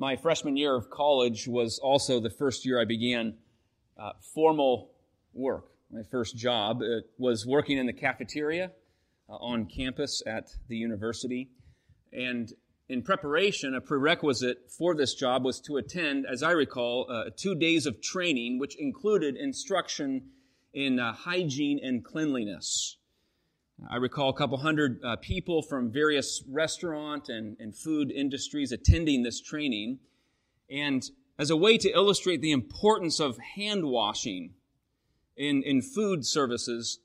My freshman year of college was also the first year I began uh, formal work. My first job uh, was working in the cafeteria uh, on campus at the university. And in preparation, a prerequisite for this job was to attend, as I recall, uh, two days of training, which included instruction in uh, hygiene and cleanliness. I recall a couple hundred uh, people from various restaurant and, and food industries attending this training. And as a way to illustrate the importance of hand washing in, in food services,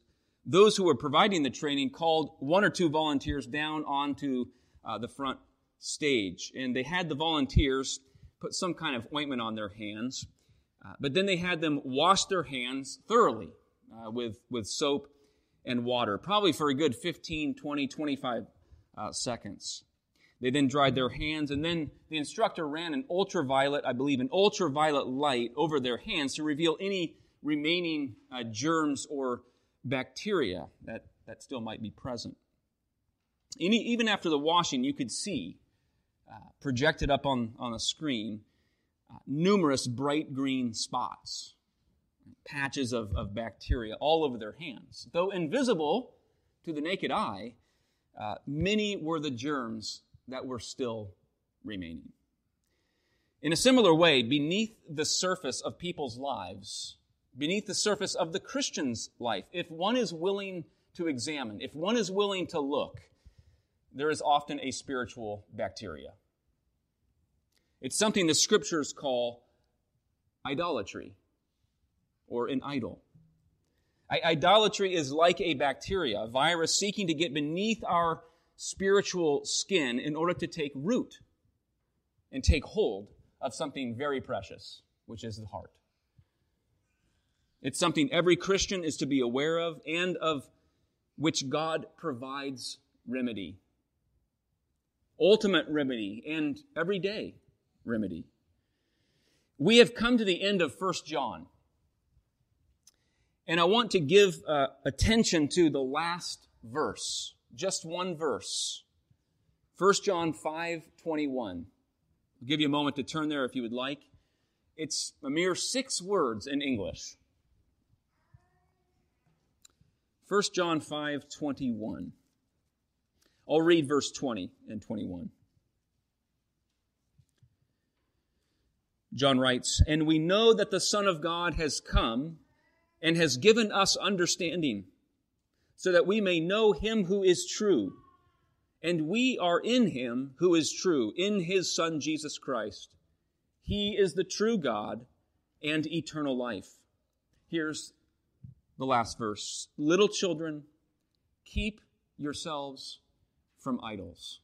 those who were providing the training called one or two volunteers down onto uh, the front stage. And they had the volunteers put some kind of ointment on their hands, uh, but then they had them wash their hands thoroughly uh, with, with soap and water, probably for a good 15, 20, 25 uh, seconds. They then dried their hands, and then the instructor ran an ultraviolet, I believe, an ultraviolet light over their hands to reveal any remaining uh, germs or bacteria that, that still might be present. Any, even after the washing, you could see uh, projected up on, on a screen uh, numerous bright green spots patches of, of bacteria all over their hands. Though invisible to the naked eye, uh, many were the germs that were still remaining. In a similar way, beneath the surface of people's lives, beneath the surface of the Christian's life, if one is willing to examine, if one is willing to look, there is often a spiritual bacteria. It's something the scriptures call idolatry or an idol. Idolatry is like a bacteria, a virus seeking to get beneath our spiritual skin in order to take root and take hold of something very precious, which is the heart. It's something every Christian is to be aware of and of which God provides remedy. Ultimate remedy and everyday remedy. We have come to the end of 1 John. And I want to give uh, attention to the last verse, just one verse. 1 John 5 21. I'll give you a moment to turn there if you would like. It's a mere six words in English. 1 John 5 21. I'll read verse 20 and 21. John writes, And we know that the Son of God has come and has given us understanding, so that we may know him who is true. And we are in him who is true, in his Son Jesus Christ. He is the true God and eternal life. Here's the last verse Little children, keep yourselves from idols.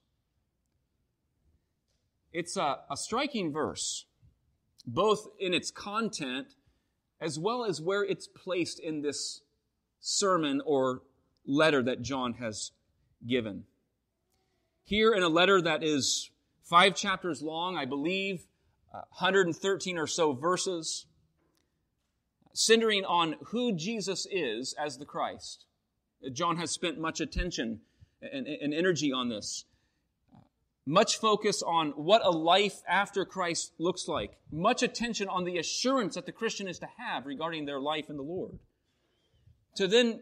It's a, a striking verse, both in its content as well as where it's placed in this sermon or letter that John has given. Here in a letter that is five chapters long, I believe, uh, 113 or so verses, centering on who Jesus is as the Christ. John has spent much attention and, and energy on this much focus on what a life after Christ looks like, much attention on the assurance that the Christian is to have regarding their life in the Lord. To then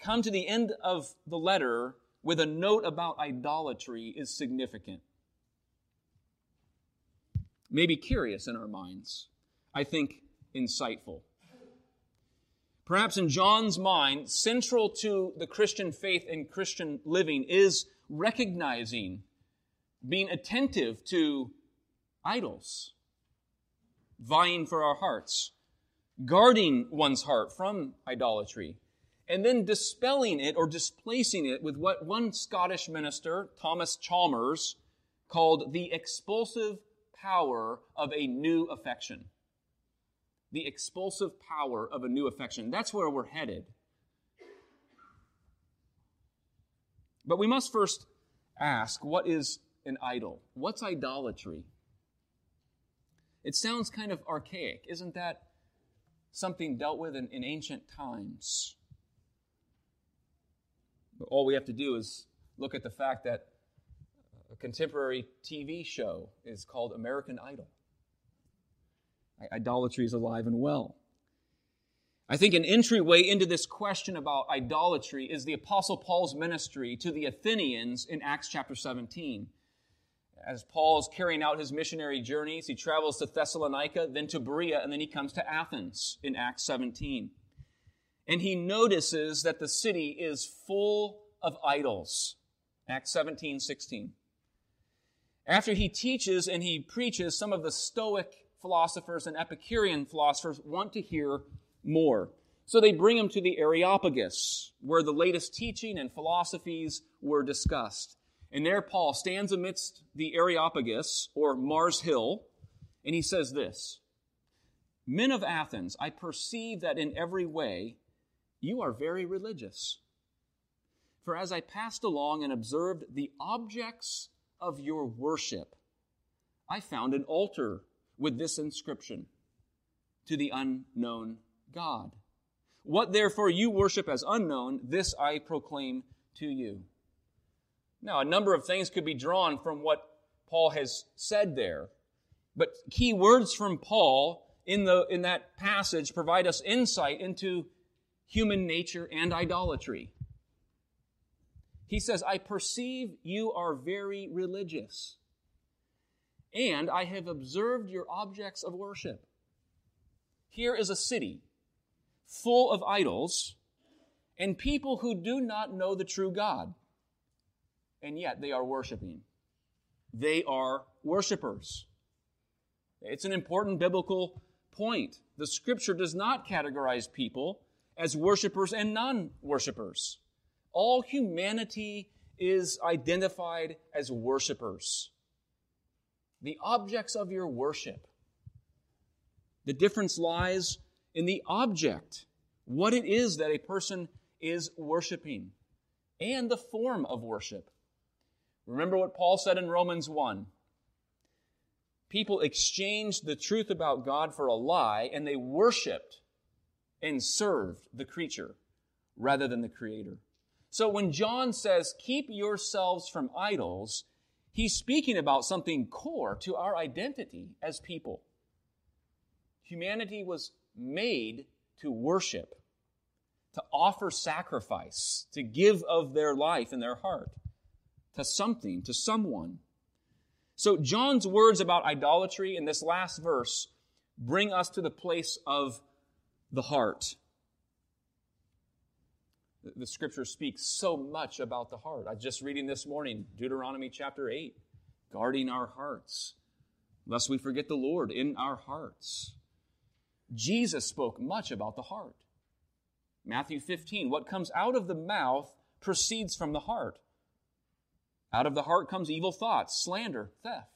come to the end of the letter with a note about idolatry is significant. Maybe curious in our minds. I think insightful. Perhaps in John's mind, central to the Christian faith and Christian living is recognizing being attentive to idols, vying for our hearts, guarding one's heart from idolatry, and then dispelling it or displacing it with what one Scottish minister, Thomas Chalmers, called the expulsive power of a new affection. The expulsive power of a new affection. That's where we're headed. But we must first ask what is an idol. What's idolatry? It sounds kind of archaic. Isn't that something dealt with in, in ancient times? All we have to do is look at the fact that A contemporary TV show is called American Idol. Idolatry is alive and well. I think an entryway into this question about idolatry is the Apostle Paul's ministry to the Athenians in Acts chapter 17. As Paul is carrying out his missionary journeys, he travels to Thessalonica, then to Berea, and then he comes to Athens in Acts 17. And he notices that the city is full of idols. Acts 17, 16. After he teaches and he preaches, some of the Stoic philosophers and Epicurean philosophers want to hear more. So they bring him to the Areopagus, where the latest teaching and philosophies were discussed. And there Paul stands amidst the Areopagus, or Mars Hill, and he says this Men of Athens, I perceive that in every way you are very religious. For as I passed along and observed the objects of your worship, I found an altar with this inscription To the unknown God. What therefore you worship as unknown, this I proclaim to you. Now, a number of things could be drawn from what Paul has said there. But key words from Paul in, the, in that passage provide us insight into human nature and idolatry. He says, I perceive you are very religious, and I have observed your objects of worship. Here is a city full of idols and people who do not know the true God, and yet they are worshiping. They are worshipers. It's an important biblical point. The scripture does not categorize people as worshipers and non worshipers. All humanity is identified as worshipers. The objects of your worship. The difference lies in the object, what it is that a person is worshiping, and the form of worship. Remember what Paul said in Romans 1. People exchanged the truth about God for a lie, and they worshiped and served the creature rather than the Creator. So when John says, keep yourselves from idols, he's speaking about something core to our identity as people. Humanity was made to worship, to offer sacrifice, to give of their life and their heart to something, to someone. So John's words about idolatry in this last verse bring us to the place of the heart. The scripture speaks so much about the heart. I was just reading this morning, Deuteronomy chapter 8, guarding our hearts, lest we forget the Lord in our hearts. Jesus spoke much about the heart. Matthew 15, what comes out of the mouth proceeds from the heart. Out of the heart comes evil thoughts, slander, theft.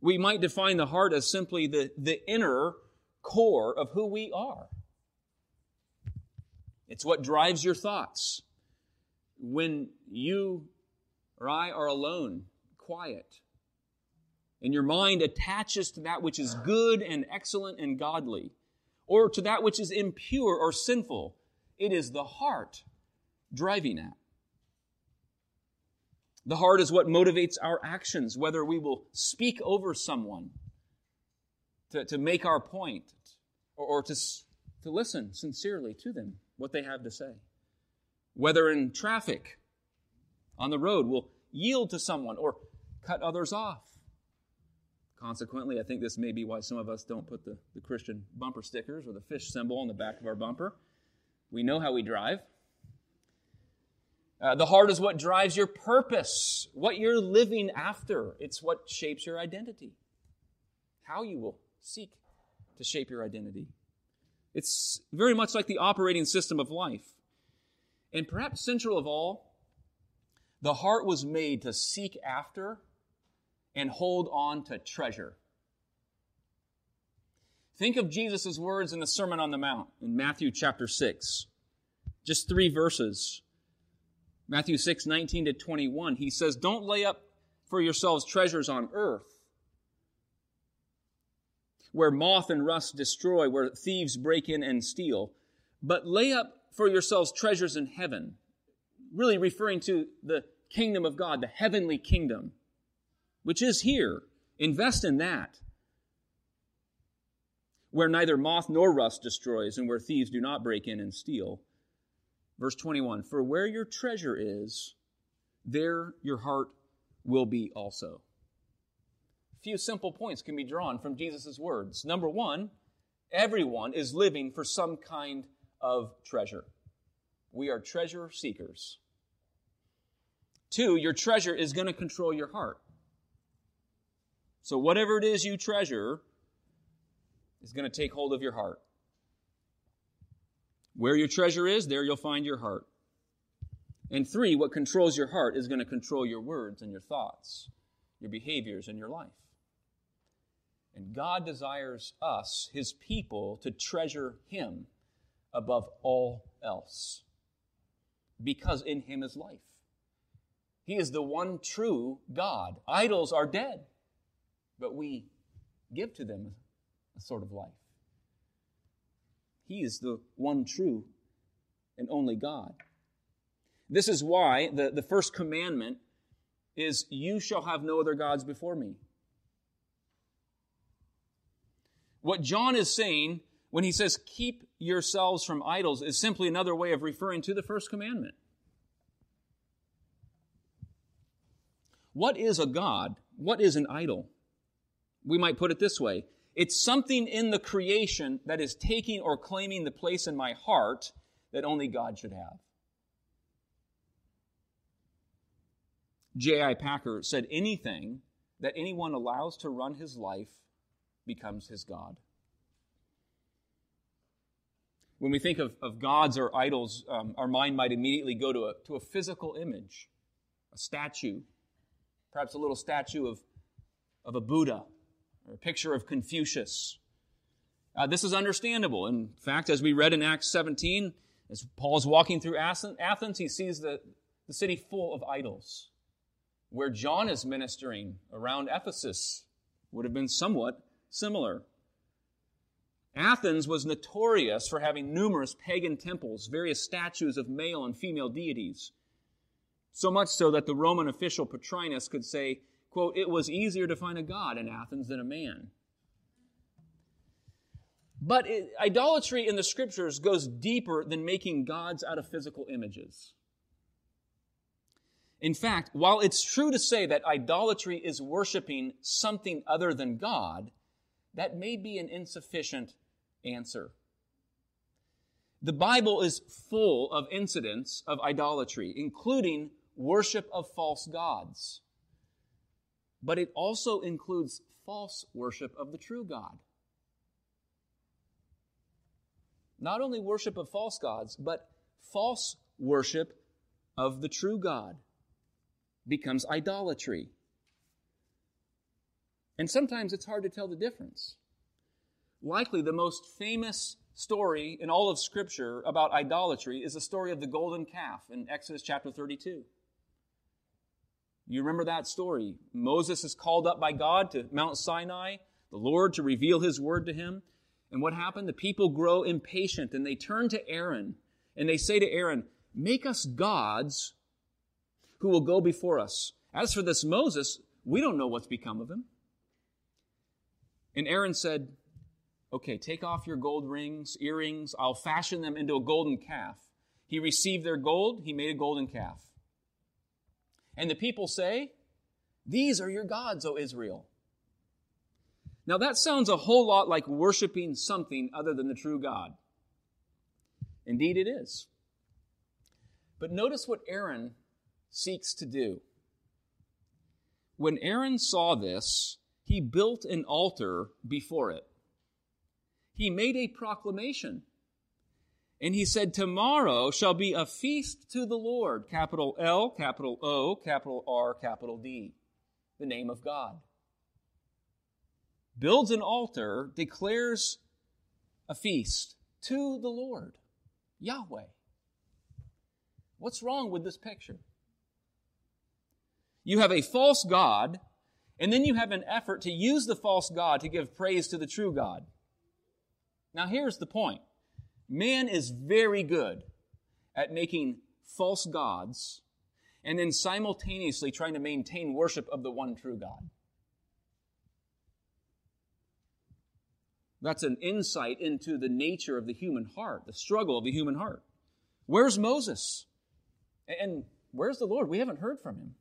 We might define the heart as simply the, the inner core of who we are. It's what drives your thoughts. When you or I are alone, quiet, and your mind attaches to that which is good and excellent and godly, or to that which is impure or sinful, it is the heart driving at. The heart is what motivates our actions, whether we will speak over someone to, to make our point or, or to, to listen sincerely to them, what they have to say. Whether in traffic, on the road, we'll yield to someone or cut others off. Consequently, I think this may be why some of us don't put the, the Christian bumper stickers or the fish symbol on the back of our bumper. We know how we drive. Uh, the heart is what drives your purpose, what you're living after. It's what shapes your identity, how you will seek to shape your identity. It's very much like the operating system of life. And perhaps central of all, the heart was made to seek after and hold on to treasure. Think of Jesus' words in the Sermon on the Mount in Matthew chapter 6. Just three verses. Matthew 6, 19 to 21. He says, Don't lay up for yourselves treasures on earth where moth and rust destroy, where thieves break in and steal, but lay up for yourselves treasures in heaven. Really referring to the kingdom of God, the heavenly kingdom, which is here. Invest in that. Where neither moth nor rust destroys, and where thieves do not break in and steal. Verse 21 For where your treasure is, there your heart will be also. A few simple points can be drawn from Jesus' words. Number one, everyone is living for some kind of treasure. We are treasure seekers. Two, your treasure is going to control your heart. So, whatever it is you treasure is going to take hold of your heart. Where your treasure is, there you'll find your heart. And three, what controls your heart is going to control your words and your thoughts, your behaviors, and your life. And God desires us, His people, to treasure Him above all else. Because in Him is life. He is the one true God. Idols are dead, but we give to them a sort of life. He is the one true and only God. This is why the, the first commandment is, You shall have no other gods before me. What John is saying when he says, Keep yourselves from idols, is simply another way of referring to the first commandment. What is a God? What is an idol? We might put it this way it's something in the creation that is taking or claiming the place in my heart that only God should have. J.I. Packer said anything that anyone allows to run his life becomes his God. When we think of, of gods or idols, um, our mind might immediately go to a, to a physical image, a statue, perhaps a little statue of, of a Buddha or a picture of Confucius. Uh, this is understandable. In fact, as we read in Acts 17, as Paul is walking through Athens, he sees the, the city full of idols. Where John is ministering around Ephesus would have been somewhat similar. Athens was notorious for having numerous pagan temples, various statues of male and female deities. So much so that the Roman official Petronius could say, quote, it was easier to find a god in Athens than a man. But it, idolatry in the scriptures goes deeper than making gods out of physical images. In fact, while it's true to say that idolatry is worshiping something other than God, that may be an insufficient answer. The Bible is full of incidents of idolatry, including worship of false gods. But it also includes false worship of the true God. Not only worship of false gods, but false worship of the true God becomes idolatry. And sometimes it's hard to tell the difference. Likely the most famous story in all of Scripture about idolatry is the story of the golden calf in Exodus chapter 32. You remember that story. Moses is called up by God to Mount Sinai, the Lord to reveal his word to him. And what happened? The people grow impatient and they turn to Aaron and they say to Aaron, Make us gods who will go before us. As for this Moses, we don't know what's become of him. And Aaron said, Okay, take off your gold rings, earrings. I'll fashion them into a golden calf. He received their gold, he made a golden calf. And the people say, These are your gods, O Israel. Now that sounds a whole lot like worshiping something other than the true God. Indeed, it is. But notice what Aaron seeks to do. When Aaron saw this, he built an altar before it. He made a proclamation and he said, Tomorrow shall be a feast to the Lord. Capital L, capital O, capital R, capital D. The name of God. Builds an altar, declares a feast to the Lord, Yahweh. What's wrong with this picture? You have a false God, and then you have an effort to use the false God to give praise to the true God. Now, here's the point Man is very good at making false gods and then simultaneously trying to maintain worship of the one true God. That's an insight into the nature of the human heart, the struggle of the human heart. Where's Moses? And where's the Lord? We haven't heard from him.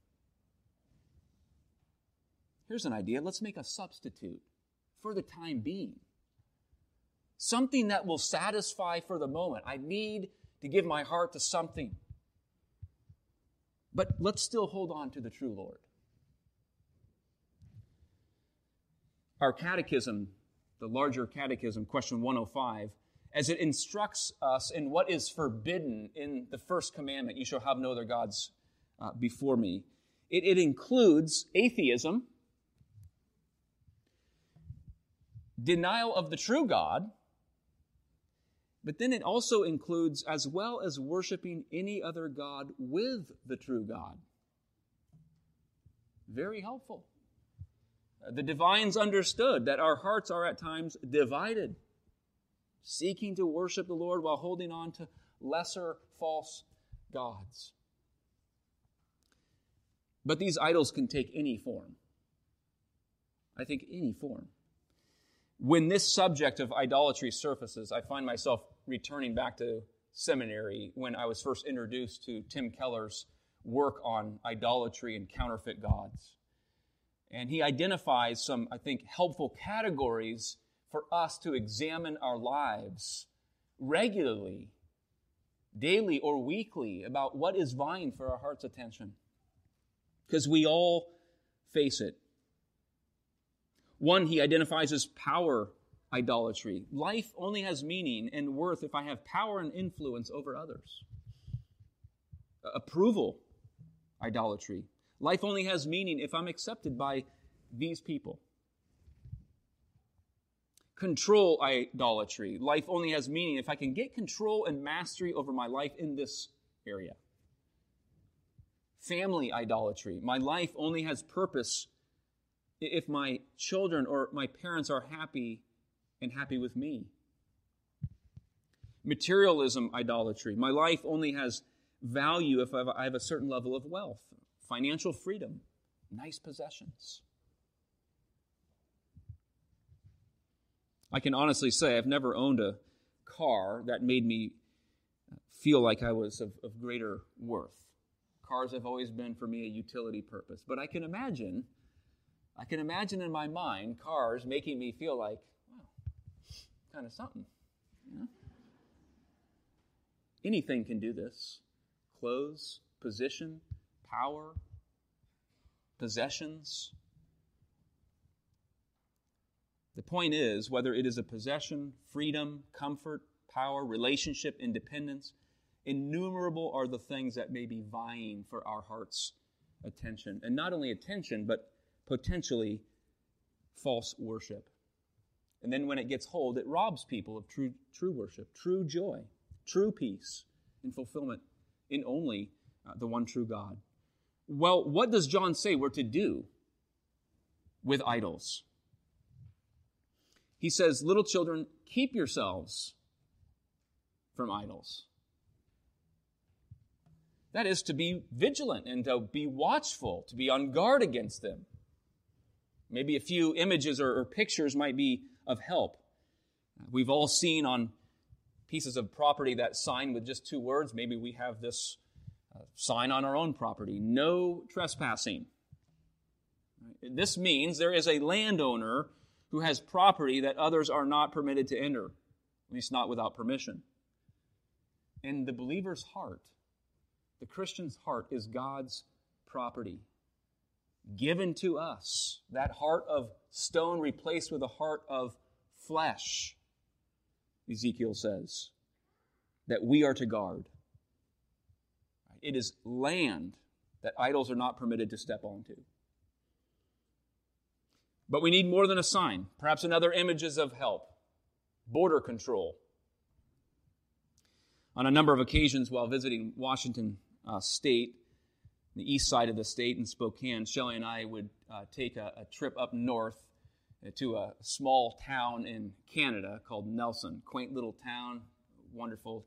Here's an idea let's make a substitute for the time being. Something that will satisfy for the moment. I need to give my heart to something. But let's still hold on to the true Lord. Our catechism the larger catechism, question 105, as it instructs us in what is forbidden in the first commandment you shall have no other gods uh, before me. It, it includes atheism, denial of the true God, but then it also includes, as well as worshiping any other God with the true God. Very helpful. Uh, the divines understood that our hearts are at times divided, seeking to worship the Lord while holding on to lesser false gods. But these idols can take any form. I think any form. When this subject of idolatry surfaces, I find myself returning back to seminary when I was first introduced to Tim Keller's work on idolatry and counterfeit gods. And he identifies some, I think, helpful categories for us to examine our lives regularly, daily or weekly, about what is vying for our heart's attention. Because we all face it. One he identifies as power idolatry. Life only has meaning and worth if I have power and influence over others. Approval idolatry. Life only has meaning if I'm accepted by these people. Control idolatry. Life only has meaning if I can get control and mastery over my life in this area. Family idolatry. My life only has purpose if my children or my parents are happy and happy with me. Materialism idolatry. My life only has value if I have a certain level of wealth financial freedom, nice possessions. I can honestly say I've never owned a car that made me feel like I was of, of greater worth. Cars have always been for me a utility purpose, but I can imagine, I can imagine in my mind cars making me feel like, kind of something. You know? Anything can do this clothes, position, power, possessions. The point is, whether it is a possession, freedom, comfort, power, relationship, independence, innumerable are the things that may be vying for our heart's attention. And not only attention, but potentially false worship. And then when it gets hold, it robs people of true, true worship, true joy, true peace, and fulfillment in only uh, the one true God. Well, what does John say we're to do with idols? He says, Little children, keep yourselves from idols. That is to be vigilant and to be watchful, to be on guard against them. Maybe a few images or, or pictures might be of help. We've all seen on pieces of property that sign with just two words. Maybe we have this uh, sign on our own property no trespassing. This means there is a landowner who has property that others are not permitted to enter, at least not without permission. And the believer's heart, the Christian's heart, is God's property given to us. That heart of stone replaced with a heart of flesh, Ezekiel says, that we are to guard. It is land that idols are not permitted to step onto. But we need more than a sign. Perhaps another images of help. Border control. On a number of occasions while visiting Washington uh, State, the east side of the state in Spokane, Shelley and I would uh, take a, a, trip up north uh, to a small town in Canada called Nelson. Quaint little town, wonderful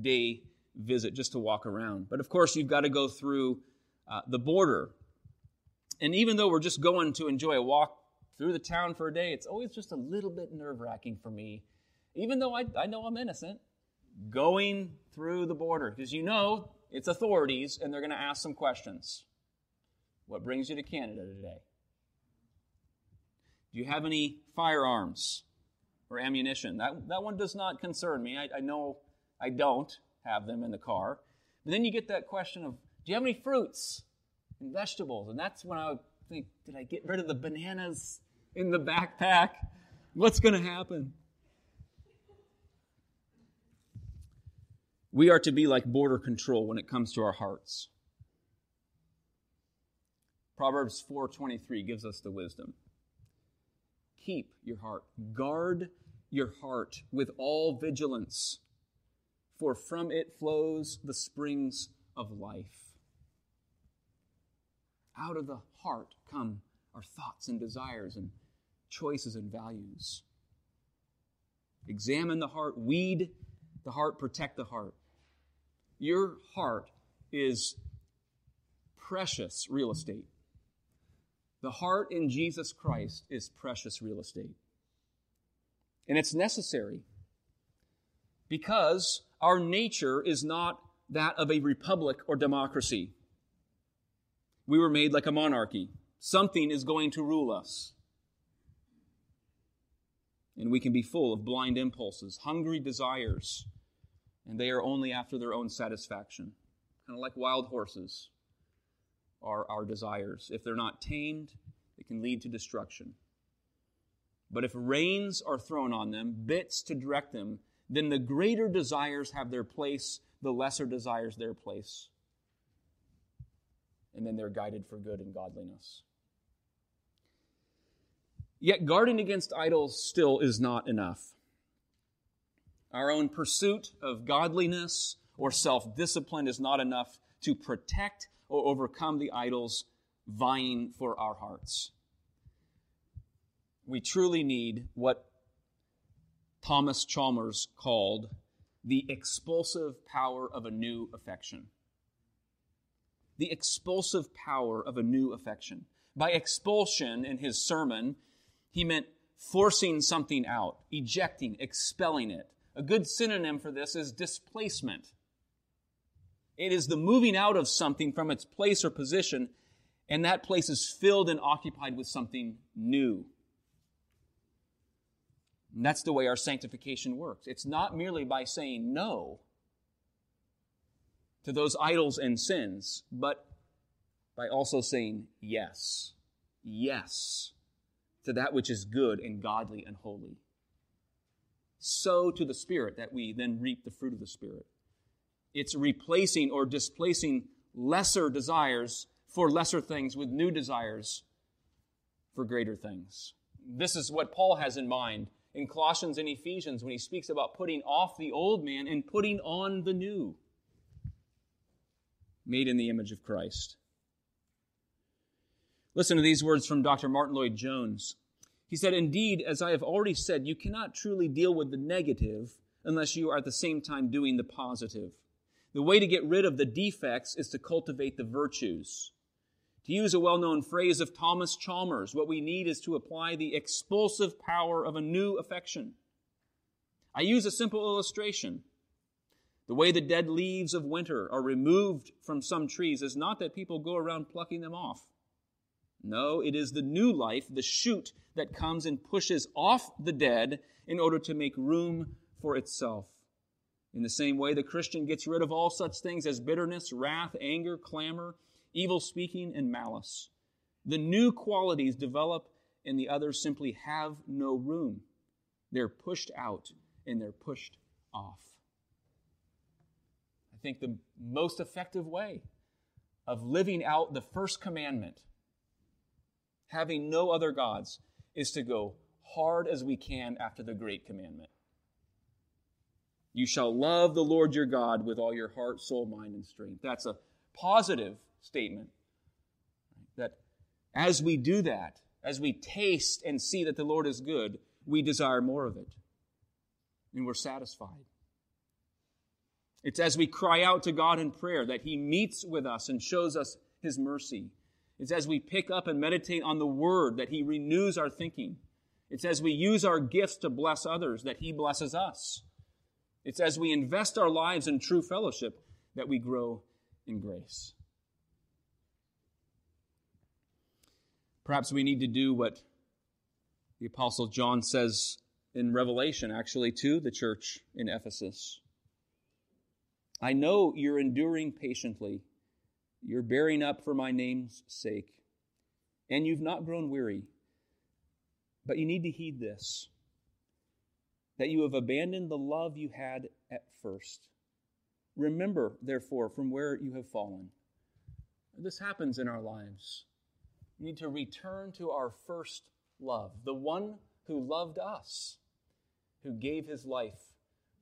day visit just to walk around. But of course, you've got to go through uh, the border. And even though we're just going to enjoy a walk through the town for a day, it's always just a little bit nerve wracking for me, even though I, I know I'm innocent, going through the border. Because you know it's authorities and they're going to ask some questions. What brings you to Canada today? Do you have any firearms or ammunition? That, that one does not concern me. I, I know I don't have them in the car. But then you get that question of, do you have any fruits and vegetables? And that's when I would think, did I get rid of the bananas in the backpack? What's going to happen? We are to be like border control when it comes to our hearts. Proverbs 4:23 gives us the wisdom. Keep your heart, guard your heart with all vigilance, for from it flows the springs of life. Out of the heart come our thoughts and desires and choices and values. Examine the heart, weed the heart, protect the heart. Your heart is precious real estate. The heart in Jesus Christ is precious real estate. And it's necessary because our nature is not that of a republic or democracy. We were made like a monarchy. Something is going to rule us. And we can be full of blind impulses, hungry desires, and they are only after their own satisfaction. Kind of like wild horses are our desires. If they're not tamed, it can lead to destruction. But if reins are thrown on them, bits to direct them, then the greater desires have their place, the lesser desires their place. And then they're guided for good and godliness. Yet guarding against idols still is not enough. Our own pursuit of godliness or self discipline is not enough to protect or overcome the idols vying for our hearts. We truly need what Thomas Chalmers called the expulsive power of a new affection. The expulsive power of a new affection. By expulsion in his sermon, he meant forcing something out, ejecting, expelling it. A good synonym for this is displacement. It is the moving out of something from its place or position, and that place is filled and occupied with something new. And that's the way our sanctification works. It's not merely by saying no to those idols and sins, but by also saying yes. Yes to that which is good and godly and holy. So to the Spirit that we then reap the fruit of the Spirit. It's replacing or displacing lesser desires for lesser things with new desires for greater things. This is what Paul has in mind in Colossians and Ephesians when he speaks about putting off the old man and putting on the new, made in the image of Christ. Listen to these words from Dr. Martyn Lloyd-Jones. He said, Indeed, as I have already said, you cannot truly deal with the negative unless you are at the same time doing the positive. The way to get rid of the defects is to cultivate the virtues. To use a well known phrase of Thomas Chalmers, what we need is to apply the expulsive power of a new affection. I use a simple illustration. The way the dead leaves of winter are removed from some trees is not that people go around plucking them off. No, it is the new life, the shoot that comes and pushes off the dead in order to make room for itself. In the same way, the Christian gets rid of all such things as bitterness, wrath, anger, clamor, evil speaking, and malice. The new qualities develop, and the others simply have no room. They're pushed out and they're pushed off. I think the most effective way of living out the first commandment, having no other gods, is to go hard as we can after the great commandment. You shall love the Lord your God with all your heart, soul, mind, and strength. That's a positive statement. That as we do that, as we taste and see that the Lord is good, we desire more of it. And we're satisfied. It's as we cry out to God in prayer that He meets with us and shows us His mercy. It's as we pick up and meditate on the Word that He renews our thinking. It's as we use our gifts to bless others that He blesses us. It's as we invest our lives in true fellowship that we grow in grace. Perhaps we need to do what the Apostle John says in Revelation, actually, to the church in Ephesus. I know you're enduring patiently, you're bearing up for my name's sake, and you've not grown weary. But you need to heed this that you have abandoned the love you had at first. Remember, therefore, from where you have fallen. This happens in our lives. We need to return to our first love, the one who loved us, who gave his life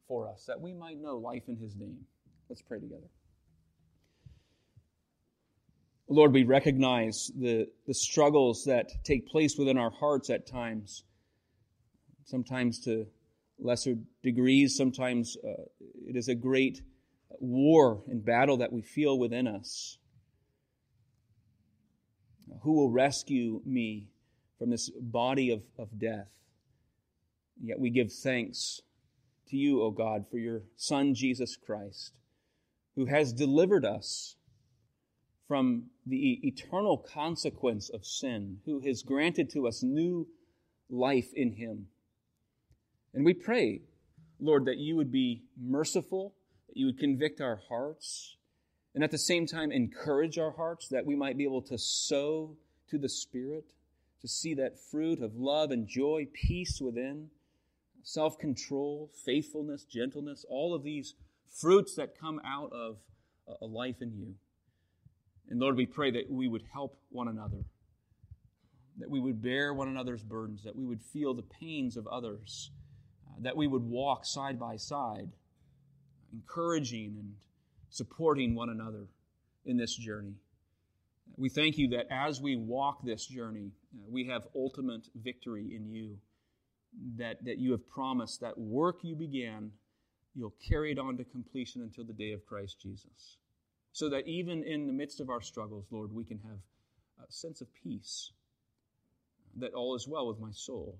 for us, that we might know life in his name. Let's pray together. Lord, we recognize the, the struggles that take place within our hearts at times, sometimes to lesser degrees, sometimes uh, it is a great war and battle that we feel within us. Who will rescue me from this body of, of death? Yet we give thanks to you, O God, for your Son, Jesus Christ, who has delivered us from the eternal consequence of sin, who has granted to us new life in him. And we pray, Lord, that you would be merciful, that you would convict our hearts, and at the same time encourage our hearts that we might be able to sow to the Spirit, to see that fruit of love and joy, peace within, self control, faithfulness, gentleness, all of these fruits that come out of a life in you. And Lord, we pray that we would help one another, that we would bear one another's burdens, that we would feel the pains of others, uh, that we would walk side by side, encouraging and supporting one another in this journey. We thank you that as we walk this journey, uh, we have ultimate victory in you, that, that you have promised that work you began, you'll carry it on to completion until the day of Christ Jesus so that even in the midst of our struggles, Lord, we can have a sense of peace, that all is well with my soul,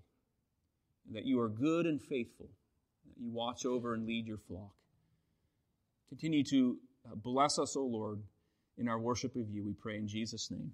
that you are good and faithful, that you watch over and lead your flock. Continue to uh, bless us, O Lord, in our worship of you, we pray in Jesus' name.